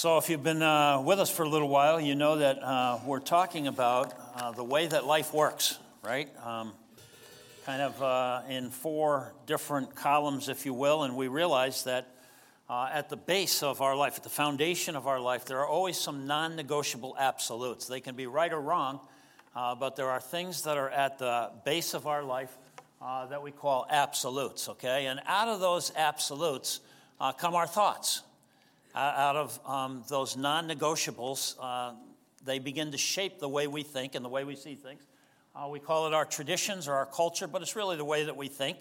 So, if you've been uh, with us for a little while, you know that uh, we're talking about uh, the way that life works, right? Um, kind of uh, in four different columns, if you will, and we realize that uh, at the base of our life, at the foundation of our life, there are always some non negotiable absolutes. They can be right or wrong, uh, but there are things that are at the base of our life that we call absolutes, okay? And out of those absolutes come our thoughts out of um, those non negotiables, uh, they begin to shape the way we think and the way we see things. Uh, we call it our traditions or our culture, but it's really the way that we think.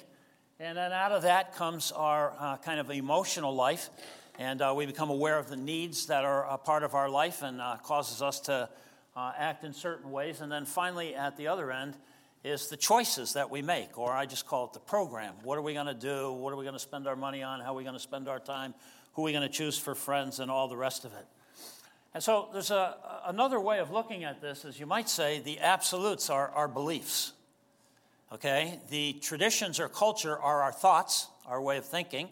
And then out of that comes our uh, kind of emotional life, and uh, we become aware of the needs that are a part of our life and uh, causes us to uh, act in certain ways. And then finally, at the other end, is the choices that we make, or I just call it the program. What are we going to do? What are we going to spend our money on? How are we going to spend our time? Who are we going to choose for friends, and all the rest of it. And so there's a, another way of looking at this, is you might say, the absolutes are our beliefs. Okay? The traditions or culture are our thoughts, our way of thinking.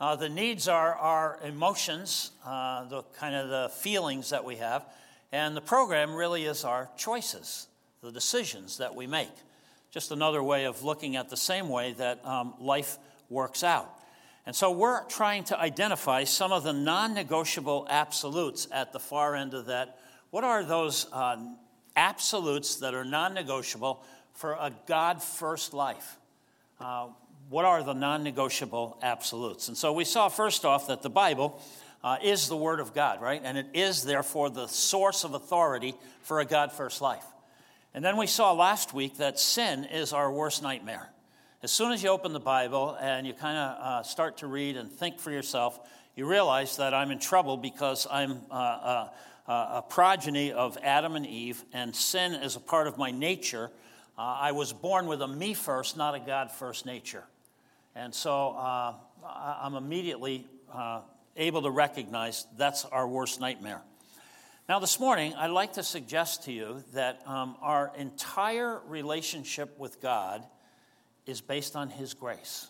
Uh, the needs are our emotions, uh, the kind of the feelings that we have. And the program really is our choices, the decisions that we make. Just another way of looking at the same way that um, life works out. And so we're trying to identify some of the non negotiable absolutes at the far end of that. What are those uh, absolutes that are non negotiable for a God first life? Uh, what are the non negotiable absolutes? And so we saw first off that the Bible uh, is the Word of God, right? And it is therefore the source of authority for a God first life. And then we saw last week that sin is our worst nightmare. As soon as you open the Bible and you kind of uh, start to read and think for yourself, you realize that I'm in trouble because I'm uh, uh, uh, a progeny of Adam and Eve, and sin is a part of my nature. Uh, I was born with a me first, not a God first nature. And so uh, I'm immediately able to recognize that's our worst nightmare. Now, this morning, I'd like to suggest to you that um, our entire relationship with God is based on His grace.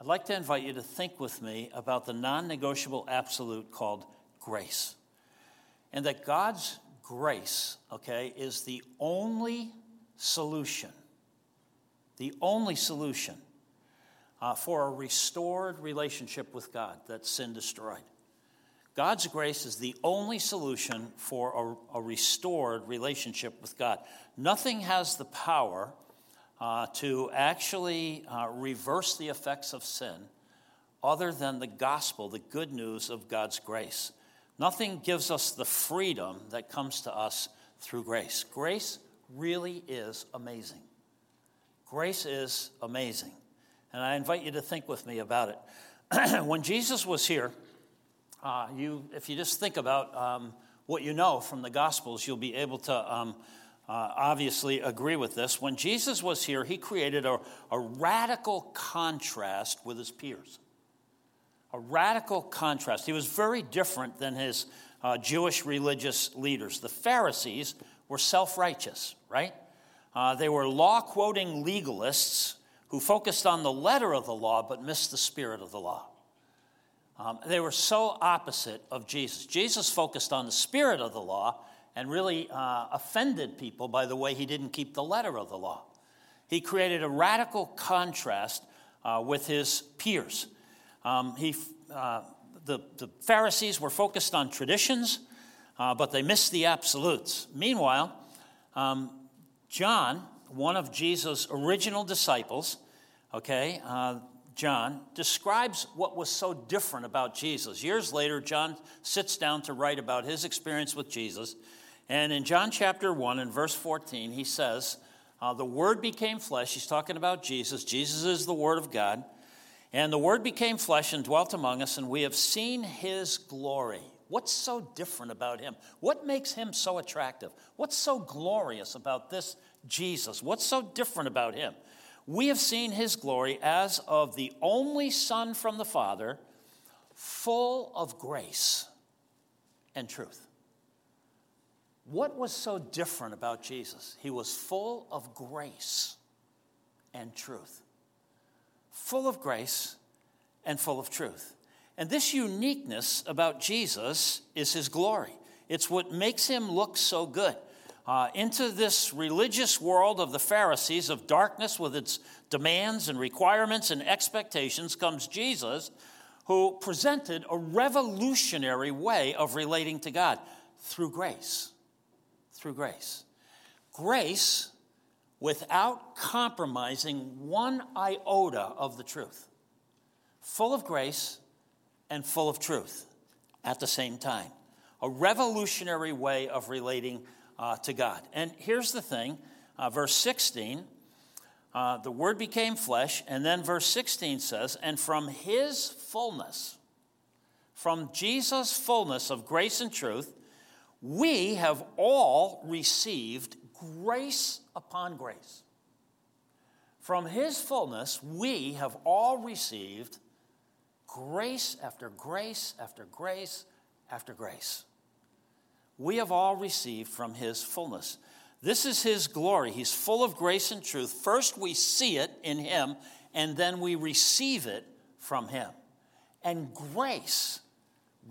I'd like to invite you to think with me about the non negotiable absolute called grace. And that God's grace, okay, is the only solution, the only solution uh, for a restored relationship with God that sin destroyed. God's grace is the only solution for a, a restored relationship with God. Nothing has the power uh, to actually uh, reverse the effects of sin other than the gospel, the good news of God's grace. Nothing gives us the freedom that comes to us through grace. Grace really is amazing. Grace is amazing. And I invite you to think with me about it. when Jesus was here, uh, you, if you just think about um, what you know from the Gospels, you'll be able to um, uh, obviously agree with this. When Jesus was here, he created a, a radical contrast with his peers. A radical contrast. He was very different than his uh, Jewish religious leaders. The Pharisees were self righteous, right? Uh, they were law quoting legalists who focused on the letter of the law but missed the spirit of the law. Um, they were so opposite of Jesus. Jesus focused on the spirit of the law, and really uh, offended people by the way he didn't keep the letter of the law. He created a radical contrast uh, with his peers. Um, he, uh, the, the, Pharisees were focused on traditions, uh, but they missed the absolutes. Meanwhile, um, John, one of Jesus' original disciples, okay, uh, John, describes what was so different about Jesus. Years later, John sits down to write about his experience with Jesus. And in John chapter 1 and verse 14, he says, uh, The Word became flesh. He's talking about Jesus. Jesus is the Word of God. And the Word became flesh and dwelt among us, and we have seen His glory. What's so different about Him? What makes Him so attractive? What's so glorious about this Jesus? What's so different about Him? We have seen His glory as of the only Son from the Father, full of grace and truth. What was so different about Jesus? He was full of grace and truth. Full of grace and full of truth. And this uniqueness about Jesus is his glory. It's what makes him look so good. Uh, into this religious world of the Pharisees, of darkness with its demands and requirements and expectations, comes Jesus, who presented a revolutionary way of relating to God through grace. Through grace. Grace without compromising one iota of the truth. Full of grace and full of truth at the same time. A revolutionary way of relating uh, to God. And here's the thing uh, verse 16 uh, the Word became flesh, and then verse 16 says, and from His fullness, from Jesus' fullness of grace and truth, we have all received grace upon grace. From His fullness, we have all received grace after grace after grace after grace. We have all received from His fullness. This is His glory. He's full of grace and truth. First, we see it in Him, and then we receive it from Him. And grace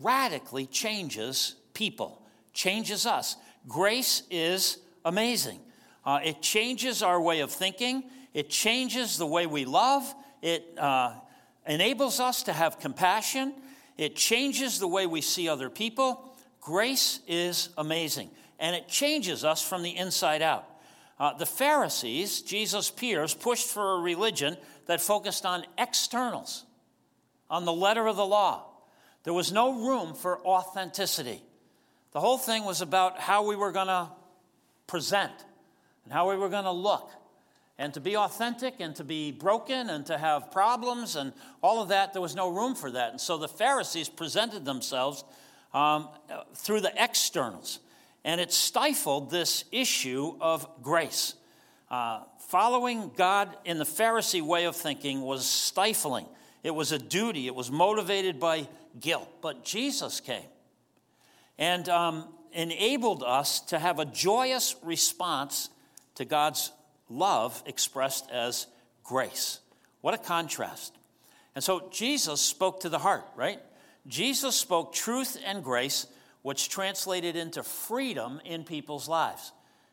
radically changes people, changes us. Grace is amazing. Uh, it changes our way of thinking, it changes the way we love, it uh, enables us to have compassion, it changes the way we see other people. Grace is amazing and it changes us from the inside out. Uh, the Pharisees, Jesus' peers, pushed for a religion that focused on externals, on the letter of the law. There was no room for authenticity. The whole thing was about how we were going to present and how we were going to look. And to be authentic and to be broken and to have problems and all of that, there was no room for that. And so the Pharisees presented themselves um, through the externals and it stifled this issue of grace. Uh, following God in the Pharisee way of thinking was stifling. It was a duty, it was motivated by guilt. But Jesus came and um, enabled us to have a joyous response to God's love expressed as grace. What a contrast. And so Jesus spoke to the heart, right? Jesus spoke truth and grace which translated into freedom in people's lives.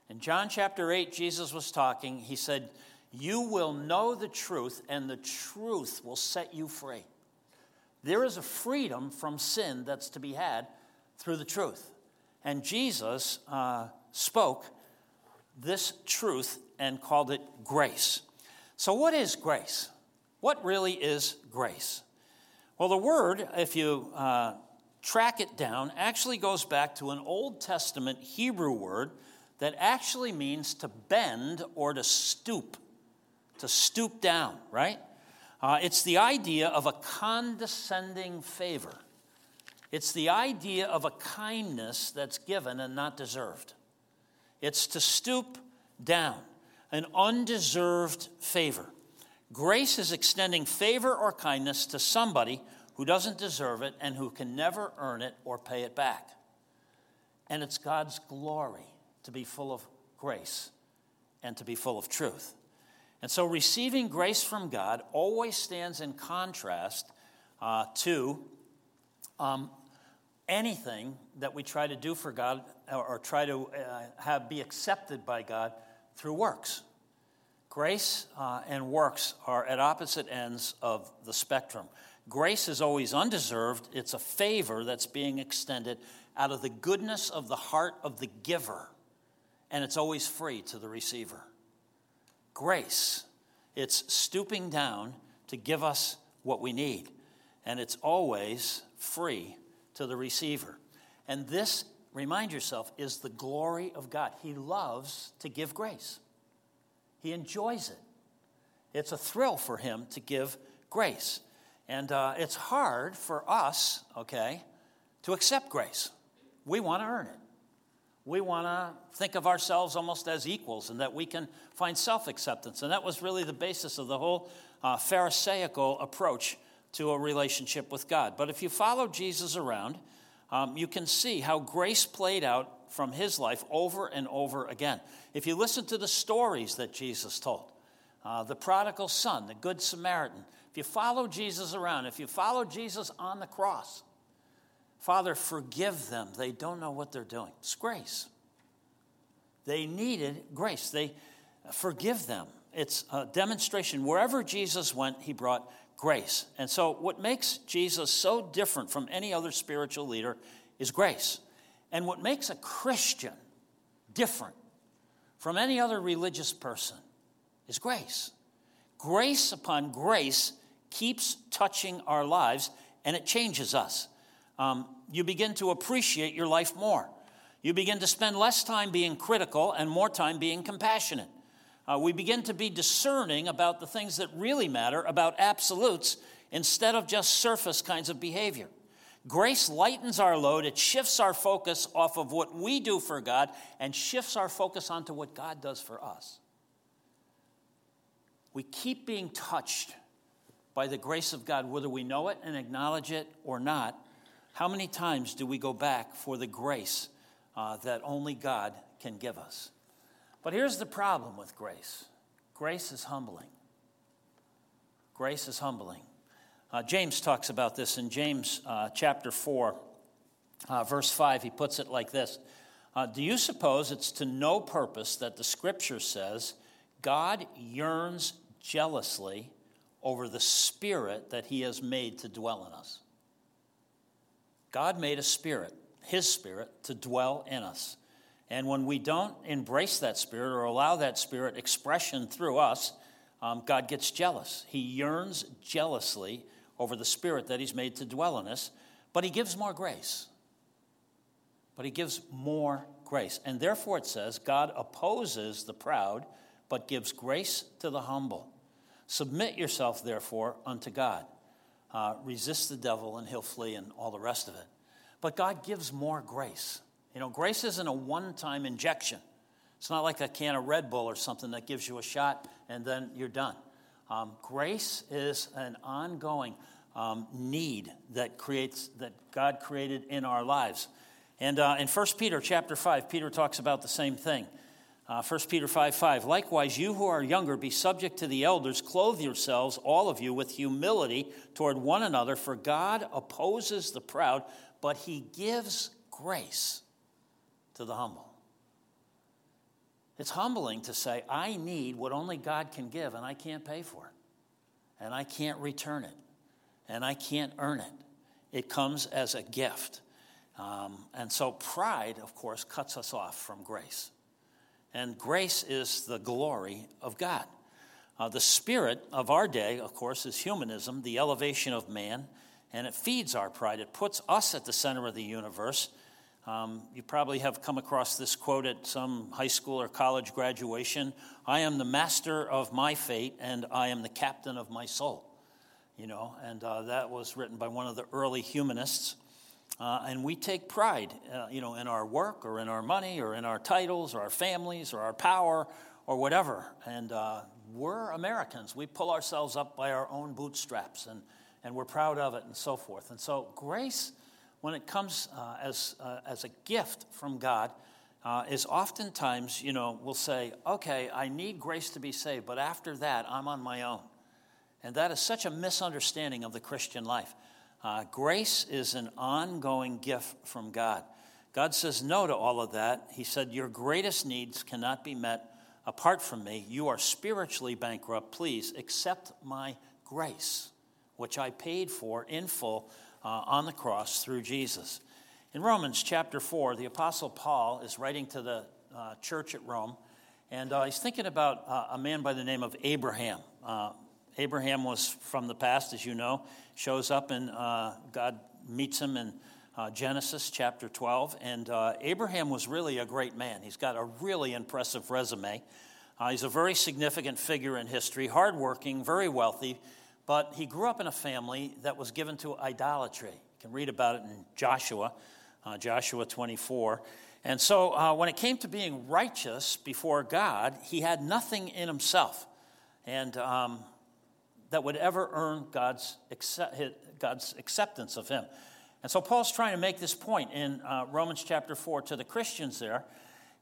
In John chapter 8, Jesus was talking. He said, You will know the truth, and the truth will set you free. There is a freedom from sin that's to be had through the truth. And Jesus uh, spoke this truth and called it grace. So, what is grace? What really is grace? Well, the word, if you uh, track it down, actually goes back to an Old Testament Hebrew word that actually means to bend or to stoop, to stoop down, right? Uh, it's the idea of a condescending favor. It's the idea of a kindness that's given and not deserved. It's to stoop down, an undeserved favor. Grace is extending favor or kindness to somebody who doesn't deserve it and who can never earn it or pay it back. And it's God's glory to be full of grace and to be full of truth. And so receiving grace from God always stands in contrast uh, to um, anything that we try to do for God or, or try to uh, have be accepted by God through works. Grace uh, and works are at opposite ends of the spectrum. Grace is always undeserved, it's a favor that's being extended out of the goodness of the heart of the giver, and it's always free to the receiver. Grace, it's stooping down to give us what we need, and it's always free to the receiver. And this, remind yourself, is the glory of God. He loves to give grace, He enjoys it. It's a thrill for Him to give grace. And uh, it's hard for us, okay, to accept grace. We want to earn it. We want to think of ourselves almost as equals and that we can find self acceptance. And that was really the basis of the whole uh, Pharisaical approach to a relationship with God. But if you follow Jesus around, um, you can see how grace played out from his life over and over again. If you listen to the stories that Jesus told, uh, the prodigal son, the good Samaritan, if you follow Jesus around, if you follow Jesus on the cross, Father, forgive them. They don't know what they're doing. It's grace. They needed grace. They forgive them. It's a demonstration. Wherever Jesus went, he brought grace. And so, what makes Jesus so different from any other spiritual leader is grace. And what makes a Christian different from any other religious person is grace. Grace upon grace keeps touching our lives and it changes us. Um, you begin to appreciate your life more. You begin to spend less time being critical and more time being compassionate. Uh, we begin to be discerning about the things that really matter, about absolutes, instead of just surface kinds of behavior. Grace lightens our load, it shifts our focus off of what we do for God and shifts our focus onto what God does for us. We keep being touched by the grace of God, whether we know it and acknowledge it or not. How many times do we go back for the grace uh, that only God can give us? But here's the problem with grace grace is humbling. Grace is humbling. Uh, James talks about this in James uh, chapter 4, uh, verse 5. He puts it like this uh, Do you suppose it's to no purpose that the scripture says God yearns jealously over the spirit that he has made to dwell in us? God made a spirit, his spirit, to dwell in us. And when we don't embrace that spirit or allow that spirit expression through us, um, God gets jealous. He yearns jealously over the spirit that He's made to dwell in us, but He gives more grace. But He gives more grace. And therefore it says, God opposes the proud, but gives grace to the humble. Submit yourself, therefore, unto God. Uh, resist the devil, and he'll flee, and all the rest of it. But God gives more grace. You know, grace isn't a one time injection. It's not like a can of Red Bull or something that gives you a shot and then you're done. Um, grace is an ongoing um, need that creates that God created in our lives. And uh, in 1 Peter chapter 5, Peter talks about the same thing. Uh, 1 Peter 5 5. Likewise, you who are younger, be subject to the elders. Clothe yourselves, all of you, with humility toward one another, for God opposes the proud, but he gives grace to the humble. It's humbling to say, I need what only God can give, and I can't pay for it, and I can't return it, and I can't earn it. It comes as a gift. Um, and so pride, of course, cuts us off from grace. And grace is the glory of God. Uh, the spirit of our day, of course, is humanism, the elevation of man, and it feeds our pride. It puts us at the center of the universe um, you probably have come across this quote at some high school or college graduation I am the master of my fate, and I am the captain of my soul. You know, and uh, that was written by one of the early humanists. Uh, and we take pride, uh, you know, in our work or in our money or in our titles or our families or our power or whatever. And uh, we're Americans. We pull ourselves up by our own bootstraps and, and we're proud of it and so forth. And so grace when it comes uh, as, uh, as a gift from God, uh, is oftentimes, you know, we'll say, okay, I need grace to be saved, but after that, I'm on my own. And that is such a misunderstanding of the Christian life. Uh, grace is an ongoing gift from God. God says no to all of that. He said, Your greatest needs cannot be met apart from me. You are spiritually bankrupt. Please accept my grace, which I paid for in full uh, on the cross through Jesus. In Romans chapter 4, the Apostle Paul is writing to the uh, church at Rome, and uh, he's thinking about uh, a man by the name of Abraham. Uh, Abraham was from the past, as you know, shows up and uh, God meets him in Genesis chapter 12. And Abraham was really a great man. He's got a really impressive resume. he's a very significant figure in history, hardworking, very wealthy, but he grew up in a family that was given to idolatry. You can read about it in Joshua, uh, Joshua 24. And so uh, when it came to being righteous before God, he had nothing in himself and um, that would ever earn God's, accept, God's acceptance of him. And so Paul's trying to make this point in uh, Romans chapter 4 to the Christians there.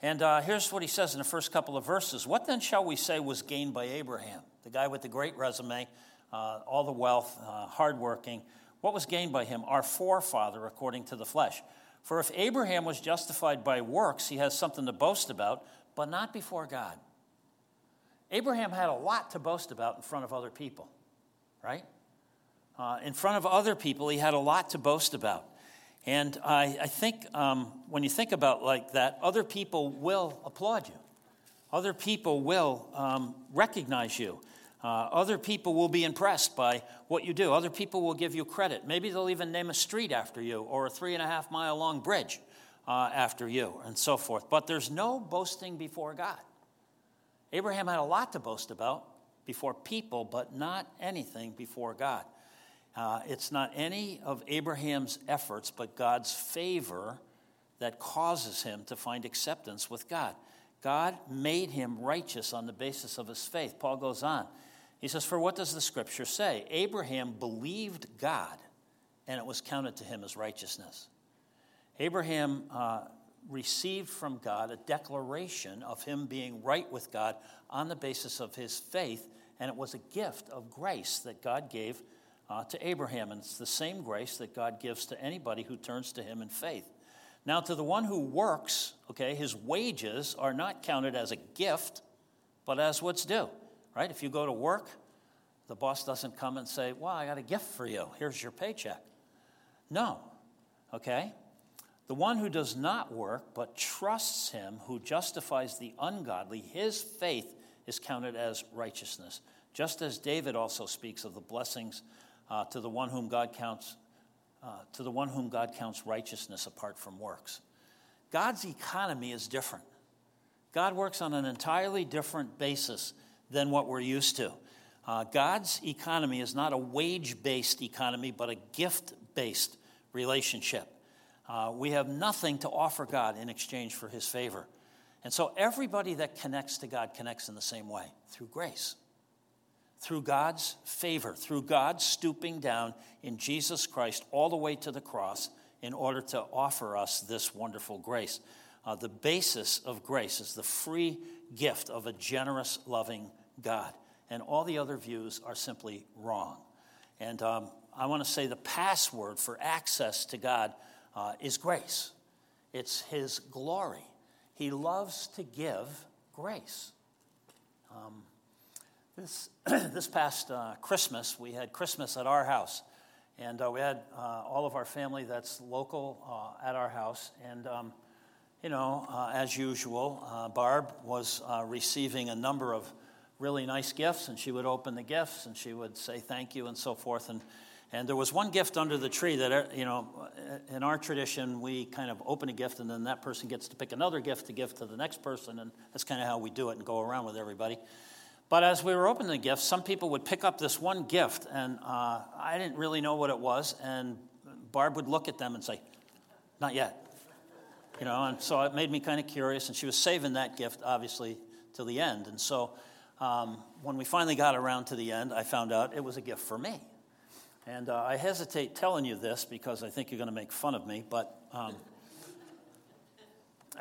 And uh, here's what he says in the first couple of verses What then shall we say was gained by Abraham, the guy with the great resume, uh, all the wealth, uh, hardworking. What was gained by him? Our forefather, according to the flesh. For if Abraham was justified by works, he has something to boast about, but not before God. Abraham had a lot to boast about in front of other people, right? Uh, in front of other people, he had a lot to boast about. And I, I think um, when you think about like that, other people will applaud you. Other people will um, recognize you. Uh, other people will be impressed by what you do. Other people will give you credit. Maybe they'll even name a street after you or a three and a half mile long bridge uh, after you and so forth. But there's no boasting before God. Abraham had a lot to boast about before people, but not anything before God. Uh, it's not any of Abraham's efforts, but God's favor that causes him to find acceptance with God. God made him righteous on the basis of his faith. Paul goes on. He says, For what does the scripture say? Abraham believed God, and it was counted to him as righteousness. Abraham uh, received from God a declaration of him being right with God on the basis of his faith, and it was a gift of grace that God gave uh, to Abraham. And it's the same grace that God gives to anybody who turns to him in faith. Now, to the one who works, okay, his wages are not counted as a gift, but as what's due, right? If you go to work, the boss doesn't come and say, Well, I got a gift for you. Here's your paycheck. No, okay? The one who does not work but trusts him who justifies the ungodly, his faith is counted as righteousness. Just as David also speaks of the blessings uh, to the one whom God counts uh, to the one whom God counts righteousness apart from works. God's economy is different. God works on an entirely different basis than what we're used to. Uh, God's economy is not a wage based economy, but a gift based relationship. Uh, we have nothing to offer God in exchange for his favor. And so everybody that connects to God connects in the same way through grace through God's favor, through God stooping down in Jesus Christ all the way to the cross in order to offer us this wonderful grace. Uh, the basis of grace is the free gift of a generous, loving God. And all the other views are simply wrong. And um, I want to say the password for access to God uh, is grace, it's His glory. He loves to give grace. Um, this, this past uh, Christmas, we had Christmas at our house. And uh, we had uh, all of our family that's local uh, at our house. And, um, you know, uh, as usual, Barb was receiving a number of really nice gifts, and she would open the gifts and she would say thank you and so forth. And, and there was one gift under the tree that, you know, in our tradition, we kind of open a gift and then that person gets to pick another gift to give to the next person. And that's kind of how we do it and go around with everybody. But as we were opening the gifts, some people would pick up this one gift, and uh, I didn't really know what it was. And Barb would look at them and say, Not yet. You know, and so it made me kind of curious. And she was saving that gift, obviously, till the end. And so um, when we finally got around to the end, I found out it was a gift for me. And uh, I hesitate telling you this because I think you're going to make fun of me, but um,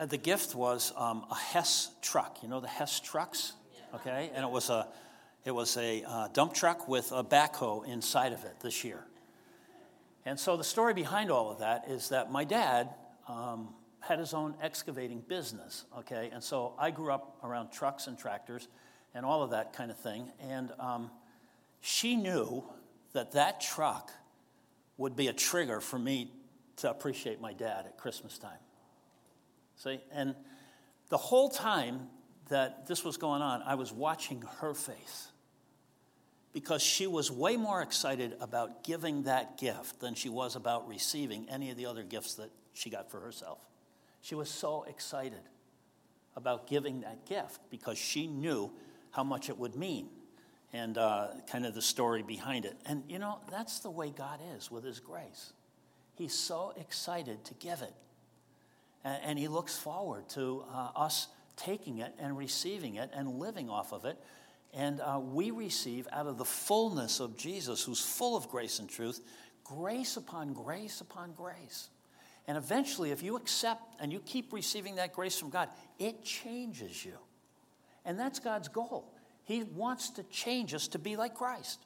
the gift was um, a Hess truck. You know the Hess trucks? okay? And it was a, it was a uh, dump truck with a backhoe inside of it this year. And so the story behind all of that is that my dad um, had his own excavating business, okay? And so I grew up around trucks and tractors and all of that kind of thing. And um, she knew that that truck would be a trigger for me to appreciate my dad at Christmas time. See? And the whole time that this was going on, I was watching her face because she was way more excited about giving that gift than she was about receiving any of the other gifts that she got for herself. She was so excited about giving that gift because she knew how much it would mean and uh, kind of the story behind it. And you know, that's the way God is with His grace. He's so excited to give it. And, and He looks forward to uh, us taking it and receiving it and living off of it. And uh, we receive out of the fullness of Jesus, who's full of grace and truth, grace upon grace upon grace. And eventually, if you accept and you keep receiving that grace from God, it changes you. And that's God's goal. He wants to change us to be like Christ.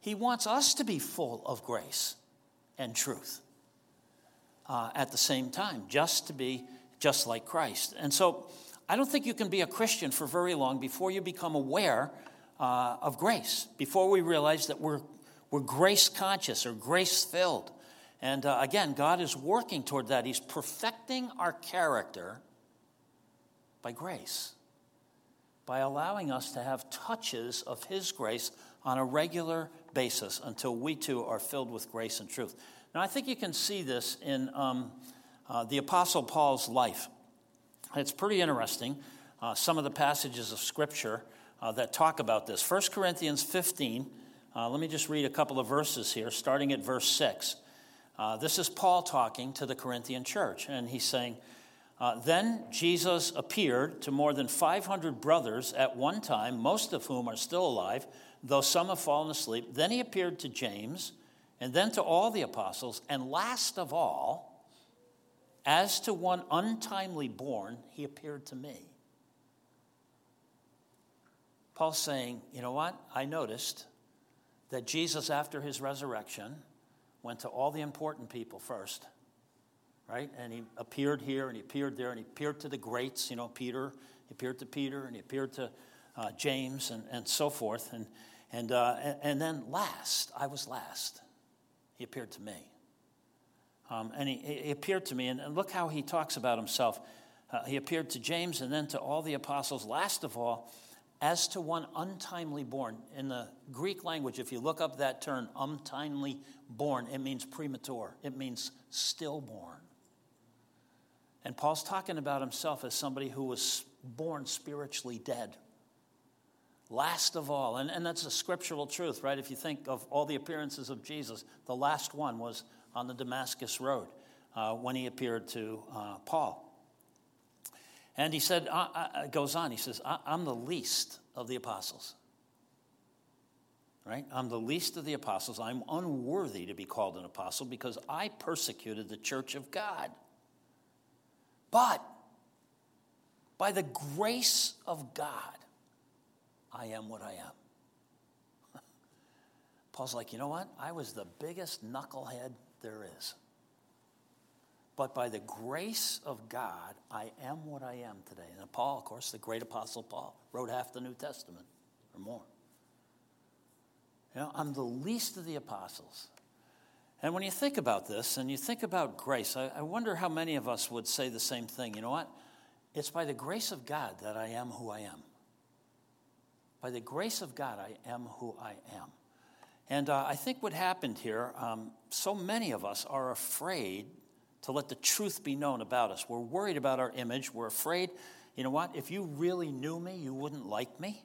He wants us to be full of grace and truth uh, at the same time, just to be just like Christ. And so I don't think you can be a Christian for very long before you become aware uh, of grace, before we realize that we're, we're grace conscious or grace filled. And uh, again, God is working toward that. He's perfecting our character by grace, by allowing us to have touches of His grace on a regular basis until we too are filled with grace and truth. Now, I think you can see this in um, uh, the Apostle Paul's life. It's pretty interesting, uh, some of the passages of Scripture uh, that talk about this. 1 Corinthians 15, uh, let me just read a couple of verses here, starting at verse 6. Uh, this is Paul talking to the Corinthian church, and he's saying, uh, Then Jesus appeared to more than 500 brothers at one time, most of whom are still alive, though some have fallen asleep. Then he appeared to James, and then to all the apostles, and last of all, as to one untimely born, he appeared to me. Paul's saying, You know what? I noticed that Jesus, after his resurrection, went to all the important people first, right? And he appeared here and he appeared there and he appeared to the greats, you know, Peter. He appeared to Peter and he appeared to uh, James and, and so forth. And, and, uh, and, and, then last, I was last. He appeared to me. Um, and he, he, appeared to me, and, and, look how he talks about himself. Uh, he appeared to James and then to all the apostles. Last of all, as to one untimely born. In the Greek language, if you look up that term, untimely born, it means premature, it means stillborn. And Paul's talking about himself as somebody who was born spiritually dead. Last of all, and, and that's a scriptural truth, right? If you think of all the appearances of Jesus, the last one was on the Damascus Road uh, when he appeared to uh, Paul. And he said, uh, uh, goes on, he says, I'm the least of the apostles. Right? I'm the least of the apostles. I'm unworthy to be called an apostle because I persecuted the church of God. But by the grace of God, I am what I am. Paul's like, you know what? I was the biggest knucklehead there is. But by the grace of God, I am what I am today. And Paul, of course, the great apostle Paul, wrote half the New Testament or more. You know, I'm the least of the apostles. And when you think about this and you think about grace, I, I wonder how many of us would say the same thing. You know what? It's by the grace of God that I am who I am. By the grace of God, I am who I am. And uh, I think what happened here, um, so many of us are afraid to let the truth be known about us. We're worried about our image. We're afraid, you know what, if you really knew me, you wouldn't like me,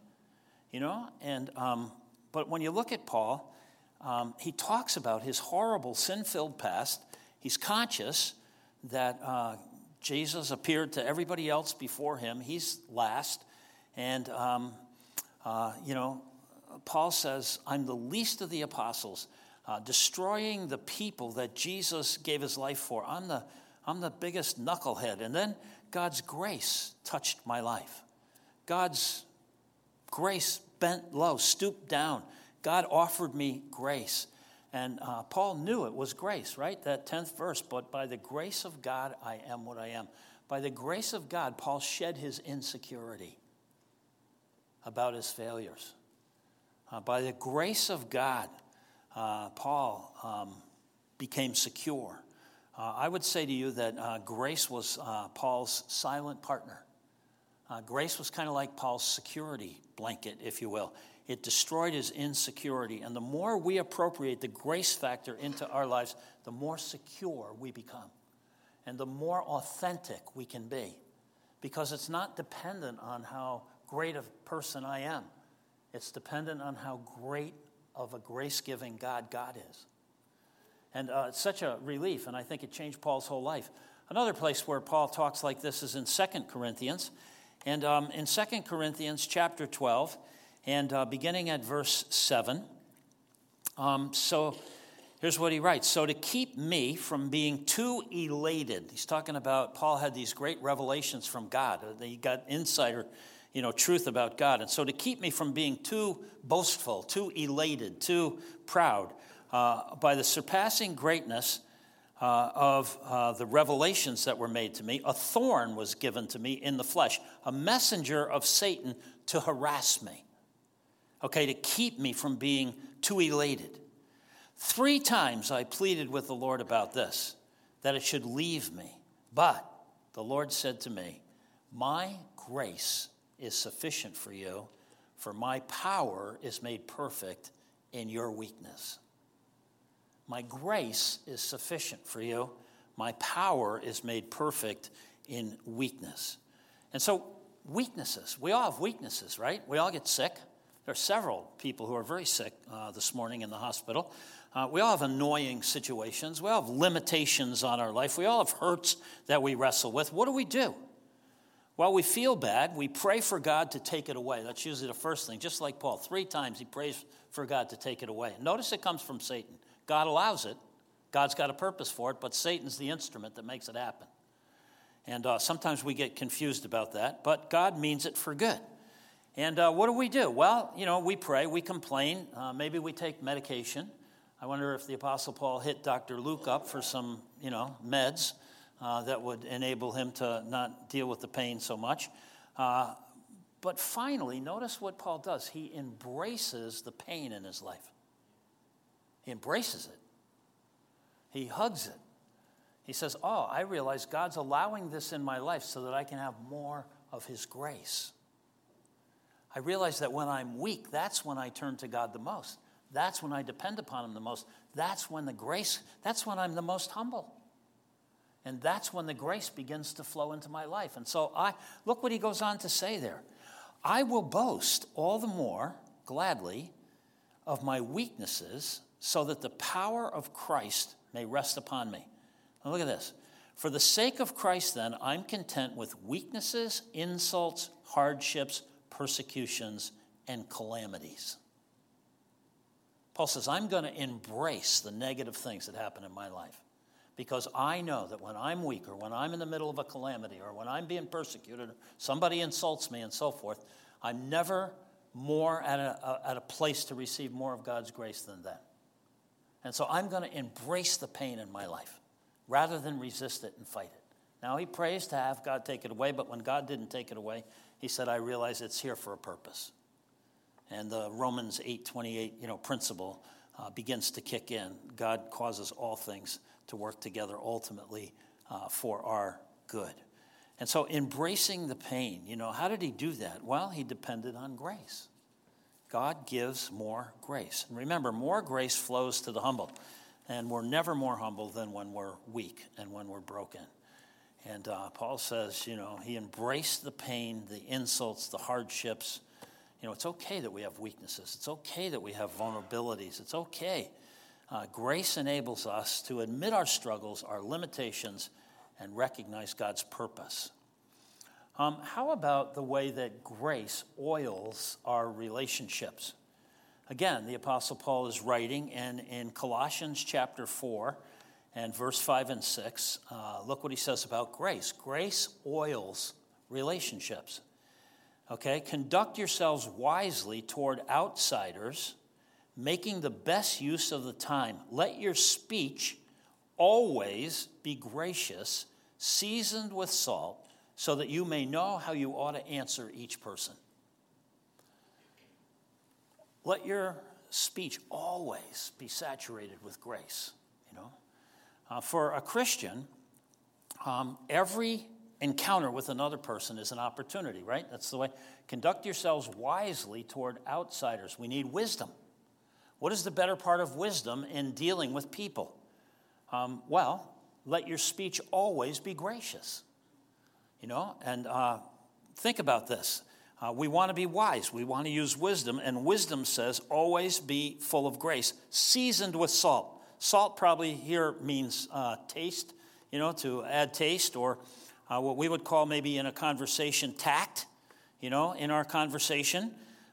you know? And, um, but when you look at Paul, um, he talks about his horrible sin filled past. He's conscious that uh, Jesus appeared to everybody else before him, he's last. And, um, uh, you know, Paul says, I'm the least of the apostles uh, destroying the people that Jesus gave his life for. I'm the, I'm the biggest knucklehead. And then God's grace touched my life. God's grace bent low, stooped down. God offered me grace. And uh, Paul knew it was grace, right? That 10th verse. But by the grace of God, I am what I am. By the grace of God, Paul shed his insecurity about his failures. Uh, by the grace of God, uh, Paul um, became secure. Uh, I would say to you that uh, grace was uh, Paul's silent partner. Grace was kind of like Paul's security blanket, if you will. It destroyed his insecurity. And the more we appropriate the grace factor into our lives, the more secure we become. And the more authentic we can be. Because it's not dependent on how great a person I am, it's dependent on how great of a grace giving God God is. And uh, it's such a relief, and I think it changed Paul's whole life. Another place where Paul talks like this is in Second Corinthians. And um, in Second Corinthians chapter 12, and uh, beginning at verse 7, um, so here's what he writes So to keep me from being too elated, he's talking about Paul had these great revelations from God. He got insider you know, truth about God. And so to keep me from being too boastful, too elated, too proud, uh, by the surpassing greatness uh, of uh, the revelations that were made to me, a thorn was given to me in the flesh, a messenger of Satan to harass me, okay, to keep me from being too elated. Three times I pleaded with the Lord about this, that it should leave me. But the Lord said to me, My grace is sufficient for you, for my power is made perfect in your weakness. My grace is sufficient for you. My power is made perfect in weakness. And so, weaknesses. We all have weaknesses, right? We all get sick. There are several people who are very sick uh, this morning in the hospital. Uh, we all have annoying situations. We all have limitations on our life. We all have hurts that we wrestle with. What do we do? Well, we feel bad. We pray for God to take it away. That's usually the first thing. Just like Paul, three times he prays for God to take it away. Notice it comes from Satan. God allows it. God's got a purpose for it, but Satan's the instrument that makes it happen. And uh, sometimes we get confused about that, but God means it for good. And uh, what do we do? Well, you know, we pray, we complain, uh, maybe we take medication. I wonder if the Apostle Paul hit Dr. Luke up for some, you know, meds uh, that would enable him to not deal with the pain so much. Uh, but finally, notice what Paul does. He embraces the pain in his life. He embraces it, he hugs it. He says, Oh, I realize God's allowing this in my life so that I can have more of His grace. I realize that when I'm weak, that's when I turn to God the most. That's when I depend upon Him the most. That's when the grace, that's when I'm the most humble. And that's when the grace begins to flow into my life. And so I look what he goes on to say there. I will boast all the more gladly of my weaknesses so that the power of Christ may rest upon me. Now look at this. For the sake of Christ, then, I'm content with weaknesses, insults, hardships, persecutions, and calamities. Paul says, I'm going to embrace the negative things that happen in my life because I know that when I'm weak or when I'm in the middle of a calamity or when I'm being persecuted, somebody insults me and so forth, I'm never more at a, at a place to receive more of God's grace than that. And so I'm going to embrace the pain in my life rather than resist it and fight it. Now, he prays to have God take it away, but when God didn't take it away, he said, I realize it's here for a purpose. And the Romans 8.28, you know, principle uh, begins to kick in. God causes all things to work together ultimately uh, for our good. And so embracing the pain, you know, how did he do that? Well, he depended on grace. God gives more grace. And remember, more grace flows to the humble. And we're never more humble than when we're weak and when we're broken. And uh, Paul says, you know, he embraced the pain, the insults, the hardships. You know, it's okay that we have weaknesses. It's okay that we have vulnerabilities. It's okay. Uh, grace enables us to admit our struggles, our limitations, and recognize God's purpose. Um, how about the way that grace oils our relationships? Again, the Apostle Paul is writing, and in Colossians chapter 4 and verse 5 and 6, uh, look what he says about grace. Grace oils relationships. Okay, conduct yourselves wisely toward outsiders, making the best use of the time. Let your speech always be gracious, seasoned with salt so that you may know how you ought to answer each person. Let your speech always be saturated with grace. Uh, for a Christian, um, every encounter with another person is an opportunity, right? That's the way. Conduct yourselves wisely toward outsiders. We need wisdom. What is the better part of wisdom in dealing with people? Um, well, let your speech always be gracious. You know, and uh, think about this. Uh, we want to be wise. We want to use wisdom, and wisdom says always be full of grace, seasoned with salt. Salt probably here means uh, taste, you know, to add taste, or uh, what we would call maybe in a conversation tact, you know, in our conversation.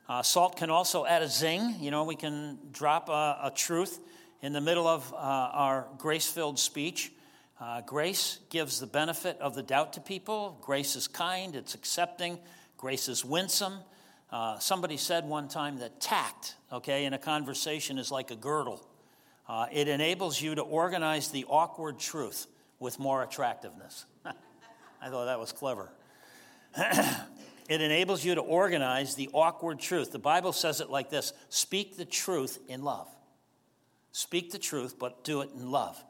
Uh, salt can also add a zing, you know, we can drop a, a truth in the middle of uh, our grace filled speech. Uh, grace gives the benefit of the doubt to people. Grace is kind, it's accepting. Grace is winsome. Uh, somebody said one time that tact, okay, in a conversation is like a girdle. Uh, it enables you to organize the awkward truth with more attractiveness. I thought that was clever. it enables you to organize the awkward truth. The Bible says it like this speak the truth in love. Speak the truth, but do it in love.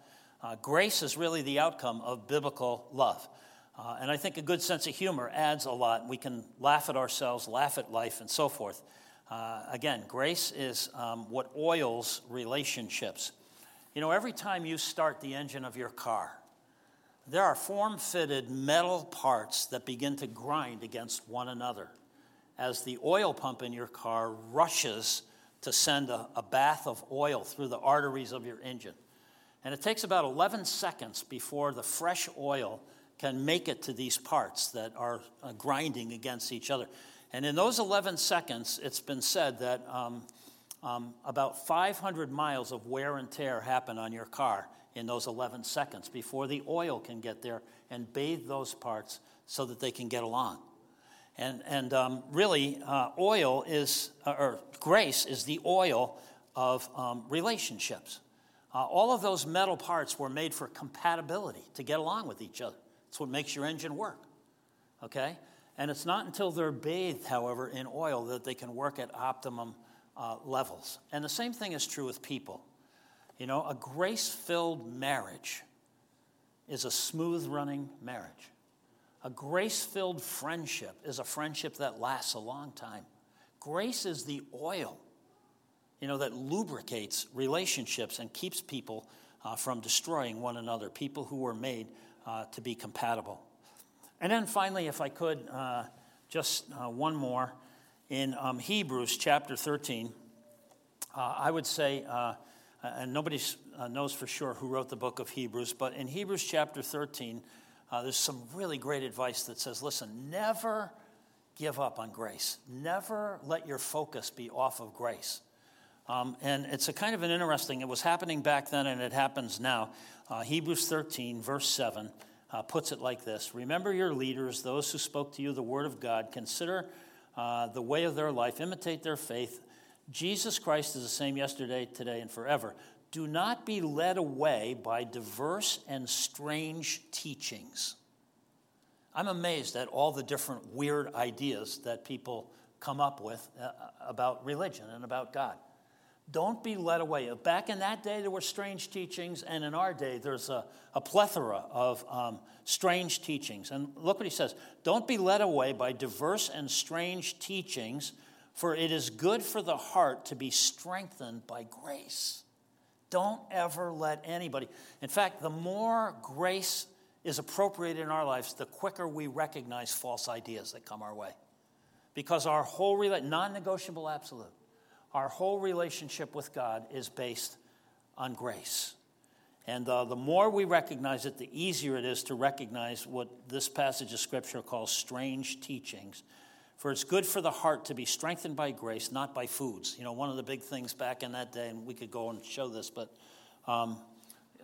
Uh, grace is really the outcome of biblical love. Uh, and I think a good sense of humor adds a lot. We can laugh at ourselves, laugh at life, and so forth. Uh, again, grace is um, what oils relationships. You know, every time you start the engine of your car, there are form fitted metal parts that begin to grind against one another as the oil pump in your car rushes to send a, a, bath of oil through the arteries of your engine. And it takes about 11 seconds before the fresh oil can make it to these parts that are uh, grinding against each other. And in those 11 seconds, it's been said that um, um, about 500 miles of wear and tear happen on your car in those 11 seconds before the oil can get there and bathe those parts so that they can get along. And, and um, really, uh, oil is, uh, or grace is the oil of um, relationships. Uh, all of those metal parts were made for compatibility, to get along with each other. It's what makes your engine work. Okay? And it's not until they're bathed, however, in oil that they can work at optimum uh, levels. And the same thing is true with people. You know, a grace filled marriage is a smooth running marriage. A grace filled friendship is a friendship that lasts a long time. Grace is the oil, you know, that lubricates relationships and keeps people uh, from destroying one another, people who were made uh, to be compatible. And then finally, if I could, uh, just uh, one more. In um, Hebrews chapter 13, uh, I would say uh, and nobody uh, knows for sure who wrote the book of Hebrews, but in Hebrews chapter 13, uh, there's some really great advice that says listen, never give up on grace, never let your focus be off of grace. Um, and it's a kind of an interesting, it was happening back then and it happens now. Uh, Hebrews 13, verse 7, uh, puts it like this Remember your leaders, those who spoke to you the word of God, consider uh, the way of their life, imitate their faith Jesus Christ is the same yesterday, today, and forever. Do not be led away by diverse and strange teachings. I'm amazed at all the different weird ideas that people come up with uh, about religion and about God. Don't be led away. Back in that day, there were strange teachings, and in our day, there's a, a plethora of um, strange teachings. And look what he says Don't be led away by diverse and strange teachings for it is good for the heart to be strengthened by grace. Don't ever let anybody. In fact, the more grace is appropriated in our lives, the quicker we recognize false ideas that come our way. Because our whole non negotiable absolute, our whole relationship with God is based on grace. And uh, the more we recognize it, the easier it is to recognize what this passage of Scripture calls strange teachings for it's good for the heart to be strengthened by grace, not by foods. You know, one of the big things back in that day, and we could go and show this, but um,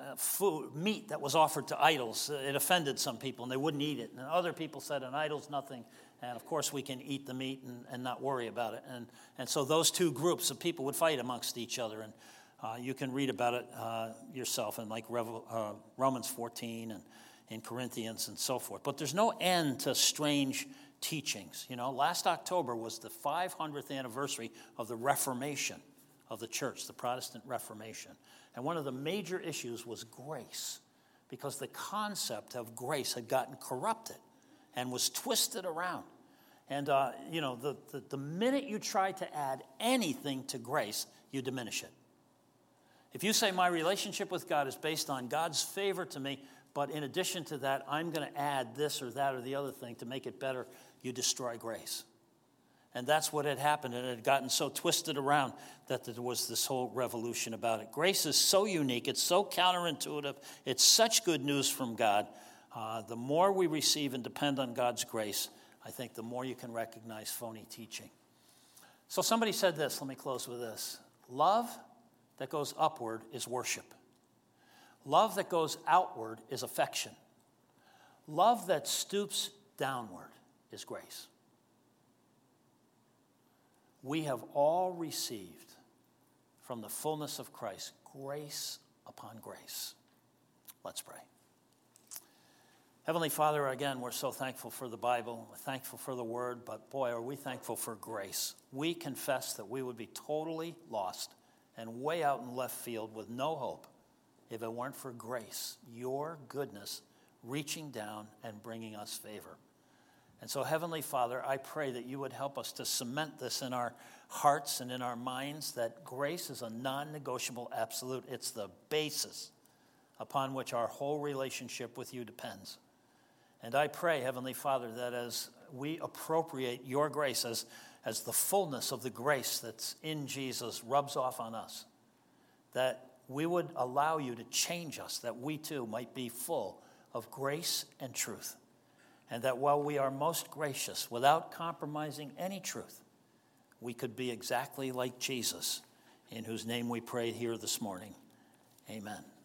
uh, food, meat that was offered to idols, it offended some people and they wouldn't eat it. And other people said, an idol's nothing. And of course, we can eat the meat and, and not worry about it. And, and so those two groups of people would fight amongst each other. And uh, you can read about it uh, yourself in like uh, Romans 14 and in Corinthians and so forth. But there's no end to strange teachings. You know, last October was the 500th anniversary of the Reformation of the church, the Protestant Reformation. And one of the major issues was grace, because the concept of grace had gotten corrupted and was twisted around. And, uh, you know, the, the, the minute you try to add anything to grace, you diminish it. If you say my relationship with God is based on God's favor to me, but in addition to that, I'm going to add this or that or the other thing to make it better, you destroy grace. And that's what had happened. And it had gotten so twisted around that there was this whole revolution about it. Grace is so unique, it's so counterintuitive, it's such good news from God. Uh, the more we receive and depend on God's grace, I think the more you can recognize phony teaching. So somebody said this, let me close with this love that goes upward is worship, love that goes outward is affection, love that stoops downward is grace. we have all received from the fullness of Christ grace upon grace. Let's pray. Heavenly Father, again, we're so thankful for the Bible. We're thankful for the Word, but boy, are we thankful for grace. We confess that we would be totally lost and way out in left field with no hope if it weren't for grace, your goodness reaching down and bringing us favor. And so, Heavenly Father, I pray that you would help us to cement this in our hearts and in our minds that grace is a non negotiable absolute. It's the basis upon which our whole relationship with you depends. And I pray, Heavenly Father, that as we appropriate your grace as, as the fullness of the grace that's in Jesus rubs off on us, that we would allow you to change us, that we too might be full of grace and truth. And that while we are most gracious, without compromising any truth, we could be exactly like Jesus, in whose name we pray here this morning. Amen.